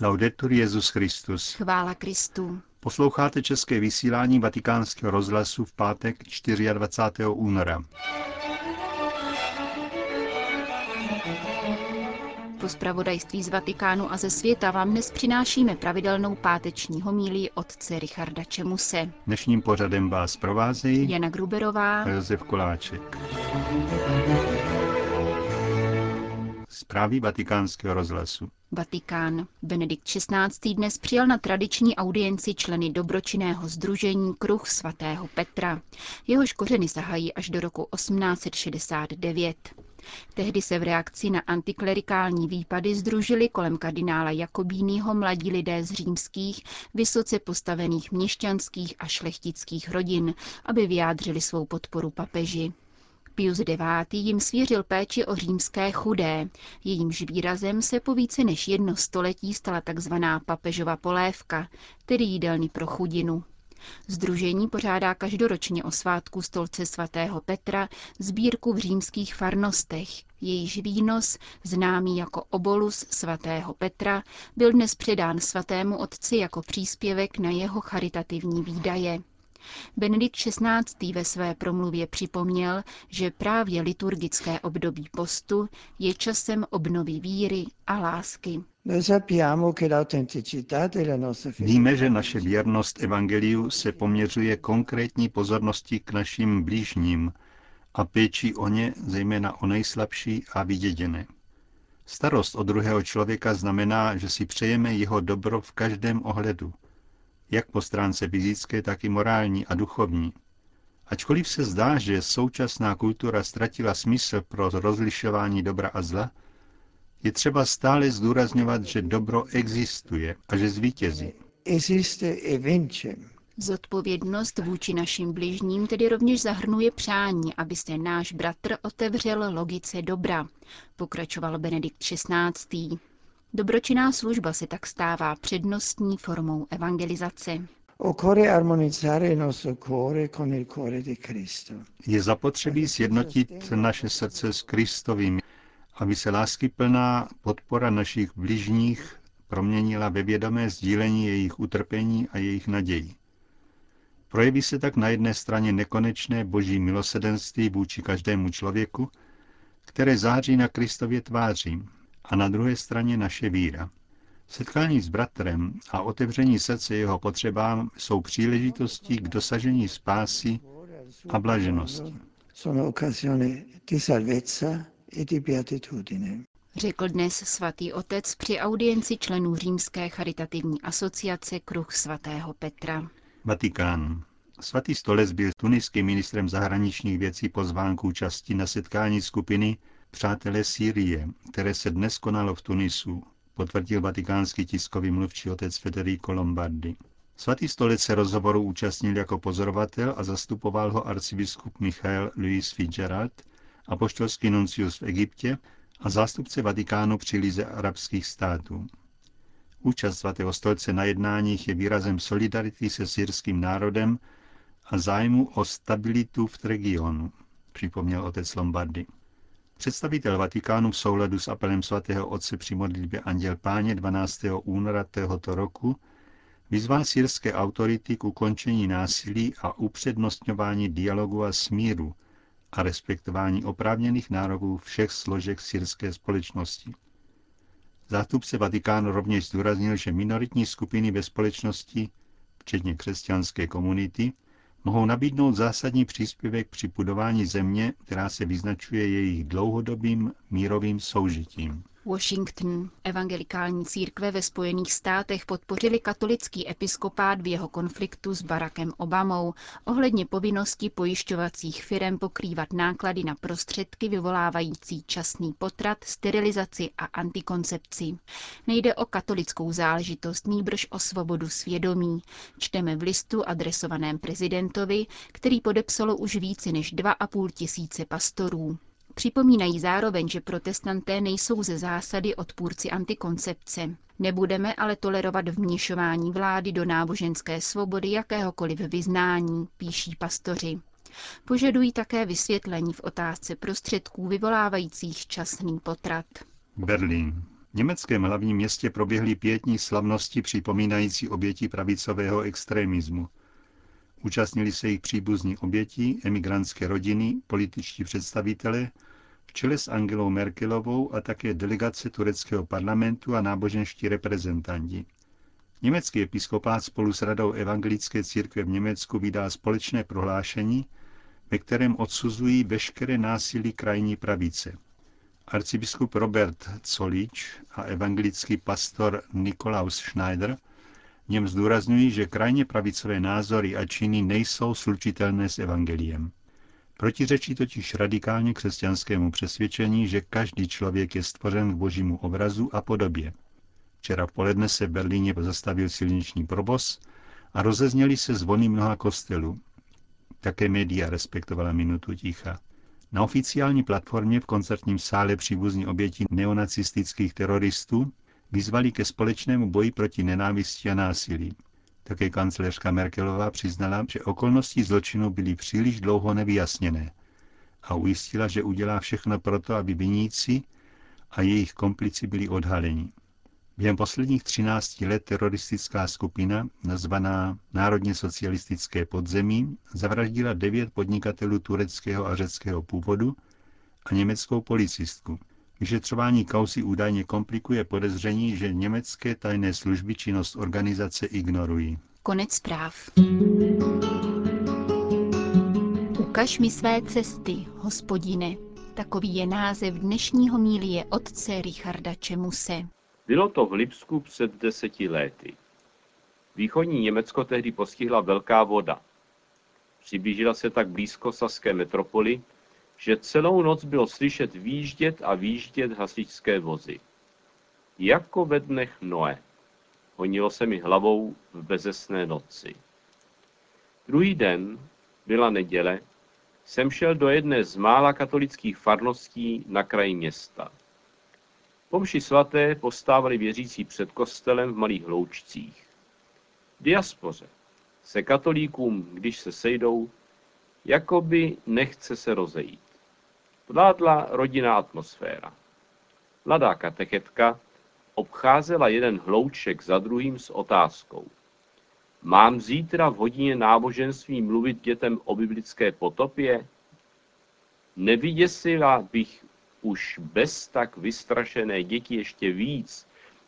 Laudetur Jezus Christus. Chvála Kristu. Posloucháte české vysílání Vatikánského rozhlasu v pátek 24. února. Po zpravodajství z Vatikánu a ze světa vám dnes přinášíme pravidelnou páteční homílii otce Richarda Čemuse. Dnešním pořadem vás provázejí Jana Gruberová a Josef Koláček. Zprávy vatikánského rozhlasu. Vatikán. Benedikt XVI. dnes přijal na tradiční audienci členy dobročinného združení Kruh svatého Petra. Jehož kořeny sahají až do roku 1869. Tehdy se v reakci na antiklerikální výpady združili kolem kardinála Jakobínyho mladí lidé z římských, vysoce postavených měšťanských a šlechtických rodin, aby vyjádřili svou podporu papeži. Pius IX. jim svěřil péči o římské chudé. Jejímž výrazem se po více než jedno století stala tzv. papežova polévka, tedy jídelny pro chudinu. Združení pořádá každoročně o svátku stolce svatého Petra sbírku v římských farnostech. Jejíž výnos, známý jako obolus svatého Petra, byl dnes předán svatému otci jako příspěvek na jeho charitativní výdaje. Benedikt XVI. ve své promluvě připomněl, že právě liturgické období postu je časem obnovy víry a lásky. Víme, že naše věrnost Evangeliu se poměřuje konkrétní pozornosti k našim blížním a péči o ně, zejména o nejslabší a vyděděné. Starost o druhého člověka znamená, že si přejeme jeho dobro v každém ohledu, jak po stránce fyzické, tak i morální a duchovní. Ačkoliv se zdá, že současná kultura ztratila smysl pro rozlišování dobra a zla, je třeba stále zdůrazňovat, že dobro existuje a že zvítězí. Zodpovědnost vůči našim bližním tedy rovněž zahrnuje přání, aby se náš bratr otevřel logice dobra, pokračoval Benedikt XVI. Dobročinná služba se tak stává přednostní formou evangelizace. Je zapotřebí sjednotit naše srdce s Kristovým, aby se láskyplná podpora našich bližních proměnila ve vědomé sdílení jejich utrpení a jejich nadějí. Projeví se tak na jedné straně nekonečné boží milosedenství vůči každému člověku, které září na Kristově tváři, a na druhé straně naše víra. Setkání s bratrem a otevření srdce jeho potřebám jsou příležitostí k dosažení spásy a blaženosti. Řekl dnes svatý otec při audienci členů Římské charitativní asociace Kruh svatého Petra. Vatikán. Svatý stolec byl tuniským ministrem zahraničních věcí pozván k účasti na setkání skupiny Přátelé Sýrie, které se dnes konalo v Tunisu, potvrdil vatikánský tiskový mluvčí otec Federico Lombardi. Svatý stolec se rozhovoru účastnil jako pozorovatel a zastupoval ho arcibiskup Michael Louis Fitzgerald, apoštolský nuncius v Egyptě a zástupce Vatikánu při lize arabských států. Účast svatého stolce na jednáních je výrazem solidarity se syrským národem a zájmu o stabilitu v regionu, připomněl otec Lombardy. Představitel Vatikánu v souladu s apelem svatého otce při modlitbě Anděl Páně 12. února tohoto roku vyzval syrské autority k ukončení násilí a upřednostňování dialogu a smíru a respektování oprávněných nároků všech složek syrské společnosti. Zástupce Vatikánu rovněž zdůraznil, že minoritní skupiny ve společnosti, včetně křesťanské komunity, mohou nabídnout zásadní příspěvek při budování země, která se vyznačuje jejich dlouhodobým mírovým soužitím. Washington. Evangelikální církve ve Spojených státech podpořili katolický episkopát v jeho konfliktu s Barackem Obamou ohledně povinnosti pojišťovacích firm pokrývat náklady na prostředky vyvolávající časný potrat, sterilizaci a antikoncepci. Nejde o katolickou záležitost, nýbrž o svobodu svědomí. Čteme v listu adresovaném prezidentovi, který podepsalo už více než 2,5 tisíce pastorů. Připomínají zároveň, že protestanté nejsou ze zásady odpůrci antikoncepce. Nebudeme ale tolerovat vměšování vlády do náboženské svobody jakéhokoliv vyznání, píší pastoři. Požadují také vysvětlení v otázce prostředků vyvolávajících časný potrat. Berlín. V německém hlavním městě proběhly pětní slavnosti připomínající oběti pravicového extremismu. Účastnili se jich příbuzní obětí, emigrantské rodiny, političtí představitelé, v čele s Angelou Merkelovou a také delegace tureckého parlamentu a náboženští reprezentanti. Německý episkopát spolu s Radou evangelické církve v Německu vydá společné prohlášení, ve kterém odsuzují veškeré násilí krajní pravice. Arcibiskup Robert Colič a evangelický pastor Nikolaus Schneider v něm zdůrazňují, že krajně pravicové názory a činy nejsou slučitelné s evangeliem. Protiřečí totiž radikálně křesťanskému přesvědčení, že každý člověk je stvořen k božímu obrazu a podobě. Včera v poledne se v Berlíně zastavil silniční provoz a rozezněly se zvony mnoha kostelů. Také média respektovala minutu ticha. Na oficiální platformě v koncertním sále příbuzní oběti neonacistických teroristů vyzvali ke společnému boji proti nenávisti a násilí. Také kancléřka Merkelová přiznala, že okolnosti zločinu byly příliš dlouho nevyjasněné a ujistila, že udělá všechno proto, aby viníci a jejich komplici byli odhaleni. Během posledních 13 let teroristická skupina, nazvaná Národně socialistické podzemí, zavraždila devět podnikatelů tureckého a řeckého původu a německou policistku. Vyšetřování kauzy údajně komplikuje podezření, že německé tajné služby činnost organizace ignorují. Konec zpráv. Ukaž mi své cesty, hospodine. Takový je název dnešního mílie otce Richarda Čemuse. Bylo to v Lipsku před deseti léty. Východní Německo tehdy postihla velká voda. Přiblížila se tak blízko saské metropoli, že celou noc bylo slyšet výjíždět a výjíždět hasičské vozy. Jako ve dnech Noe. Honilo se mi hlavou v bezesné noci. Druhý den, byla neděle, jsem šel do jedné z mála katolických farností na kraji města. Po mši svaté postávali věřící před kostelem v malých hloučcích. V diaspoře se katolíkům, když se sejdou, jakoby nechce se rozejít. Vládla rodinná atmosféra. Mladá katechetka obcházela jeden hlouček za druhým s otázkou. Mám zítra v hodině náboženství mluvit dětem o biblické potopě? Nevyděsila bych už bez tak vystrašené děti ještě víc,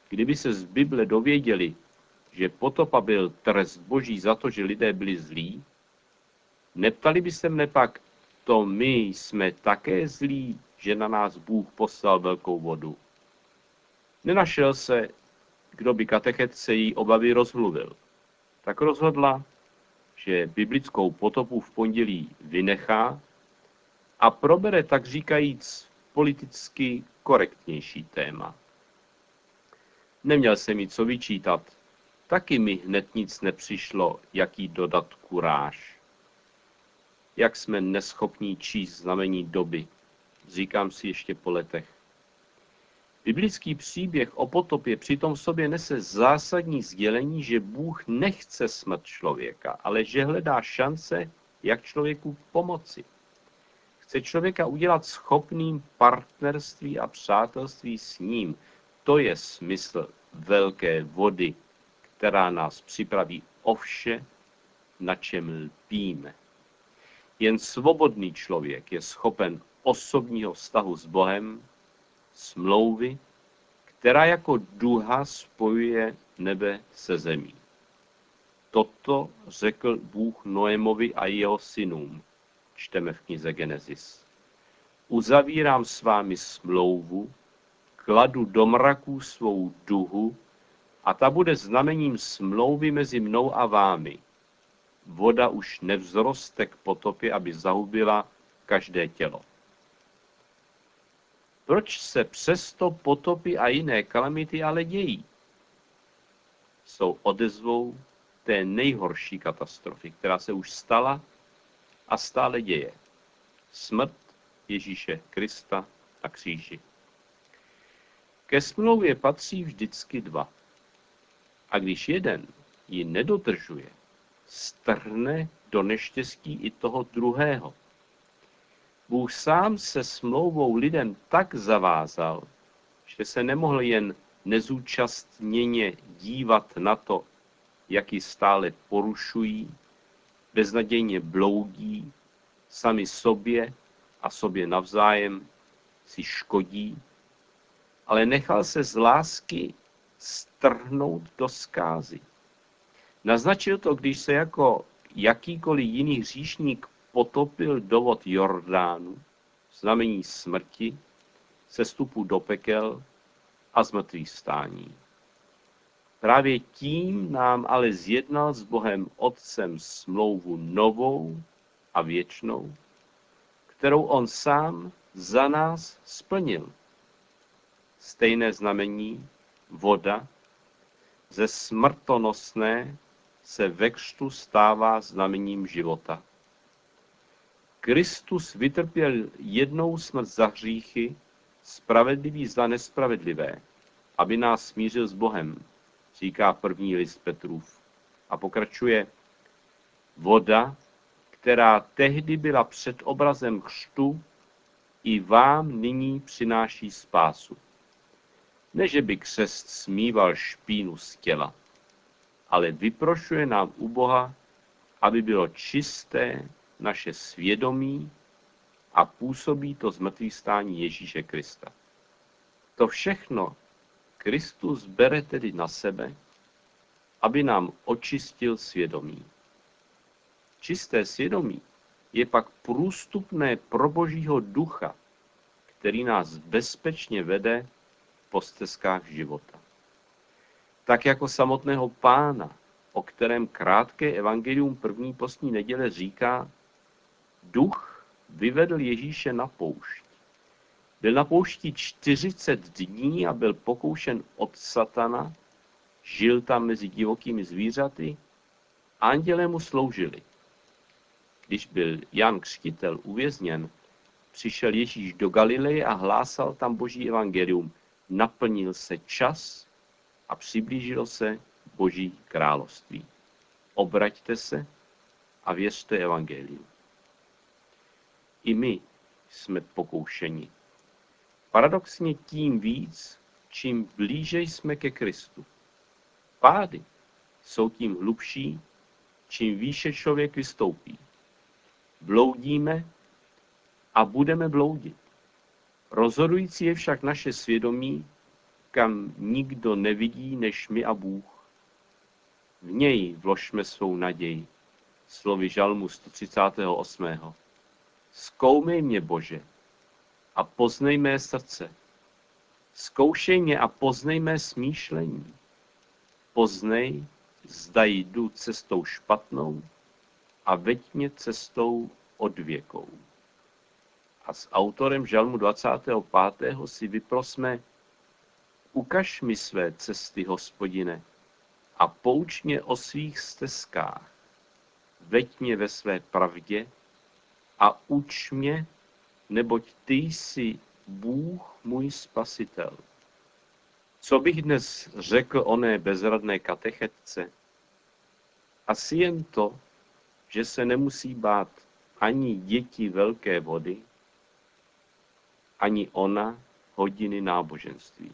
kdyby se z Bible dověděli, že potopa byl trest boží za to, že lidé byli zlí? Neptali by se mne pak, to my jsme také zlí, že na nás Bůh poslal velkou vodu. Nenašel se, kdo by katechetce její obavy rozmluvil. Tak rozhodla, že biblickou potopu v pondělí vynechá a probere tak říkajíc politicky korektnější téma. Neměl jsem mi co vyčítat, taky mi hned nic nepřišlo, jaký dodat kuráž. Jak jsme neschopní číst znamení doby, říkám si ještě po letech. Biblický příběh o potopě přitom v sobě nese zásadní sdělení, že Bůh nechce smrt člověka, ale že hledá šance, jak člověku pomoci chce člověka udělat schopným partnerství a přátelství s ním. To je smysl velké vody, která nás připraví o vše, na čem lpíme. Jen svobodný člověk je schopen osobního vztahu s Bohem, smlouvy, která jako duha spojuje nebe se zemí. Toto řekl Bůh Noémovi a jeho synům čteme v knize Genesis. Uzavírám s vámi smlouvu, kladu do mraků svou duhu a ta bude znamením smlouvy mezi mnou a vámi. Voda už nevzroste k potopě, aby zahubila každé tělo. Proč se přesto potopy a jiné kalamity ale dějí? Jsou odezvou té nejhorší katastrofy, která se už stala a stále děje. Smrt Ježíše Krista na kříži. Ke smlouvě patří vždycky dva. A když jeden ji nedodržuje, strhne do neštěstí i toho druhého. Bůh sám se smlouvou lidem tak zavázal, že se nemohl jen nezúčastněně dívat na to, jak ji stále porušují, beznadějně bloudí, sami sobě a sobě navzájem si škodí, ale nechal se z lásky strhnout do zkázy. Naznačil to, když se jako jakýkoliv jiný hříšník potopil do vod Jordánu, znamení smrti, sestupu do pekel a zmrtvých stání. Právě tím nám ale zjednal s Bohem Otcem smlouvu novou a věčnou, kterou on sám za nás splnil. Stejné znamení, voda, ze smrtonosné se ve křtu stává znamením života. Kristus vytrpěl jednou smrt za hříchy, spravedlivý za nespravedlivé, aby nás smířil s Bohem, říká první list Petrův. A pokračuje, voda, která tehdy byla před obrazem křtu, i vám nyní přináší spásu. Ne, že by křest smíval špínu z těla, ale vyprošuje nám u Boha, aby bylo čisté naše svědomí a působí to zmrtvý stání Ježíše Krista. To všechno Kristus bere tedy na sebe, aby nám očistil svědomí. Čisté svědomí je pak průstupné pro Božího ducha, který nás bezpečně vede po stezkách života. Tak jako samotného pána, o kterém krátké evangelium první postní neděle říká, duch vyvedl Ježíše na poušť. Byl na poušti 40 dní a byl pokoušen od satana, žil tam mezi divokými zvířaty, andělé mu sloužili. Když byl Jan Křtitel uvězněn, přišel Ježíš do Galileje a hlásal tam boží evangelium. Naplnil se čas a přiblížilo se boží království. Obraťte se a věřte evangelium. I my jsme pokoušeni. Paradoxně tím víc, čím blíže jsme ke Kristu. Pády jsou tím hlubší, čím výše člověk vystoupí. Bloudíme a budeme bloudit. Rozhodující je však naše svědomí, kam nikdo nevidí než my a Bůh. V něj vložme svou naději. Slovy Žalmu 138. Zkoumej mě, Bože, a poznej mé srdce. Zkoušej mě a poznej mé smýšlení. Poznej, zda jdu cestou špatnou a veď mě cestou odvěkou. A s autorem Žalmu 25. si vyprosme Ukaž mi své cesty, hospodine, a pouč mě o svých stezkách. Veď mě ve své pravdě a uč mě, neboť ty jsi Bůh můj spasitel. Co bych dnes řekl oné bezradné katechetce? Asi jen to, že se nemusí bát ani děti velké vody, ani ona hodiny náboženství.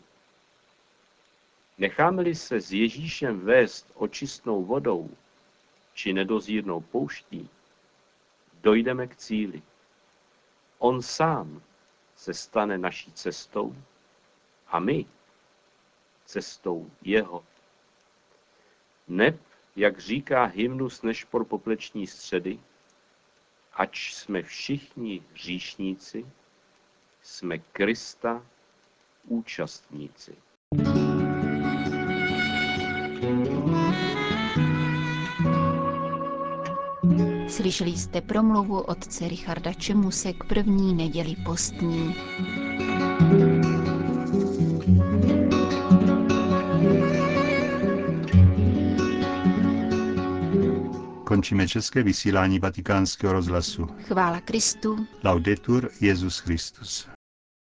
Necháme-li se s Ježíšem vést očistnou vodou či nedozírnou pouští, dojdeme k cíli. On sám se stane naší cestou a my cestou jeho. Neb, jak říká hymnus Nešpor popleční středy, ač jsme všichni říšníci, jsme Krista účastníci. Slyšeli jste promluvu otce Richarda Čemuse k první neděli postní. Končíme české vysílání vatikánského rozhlasu. Chvála Kristu. Laudetur Jezus Christus.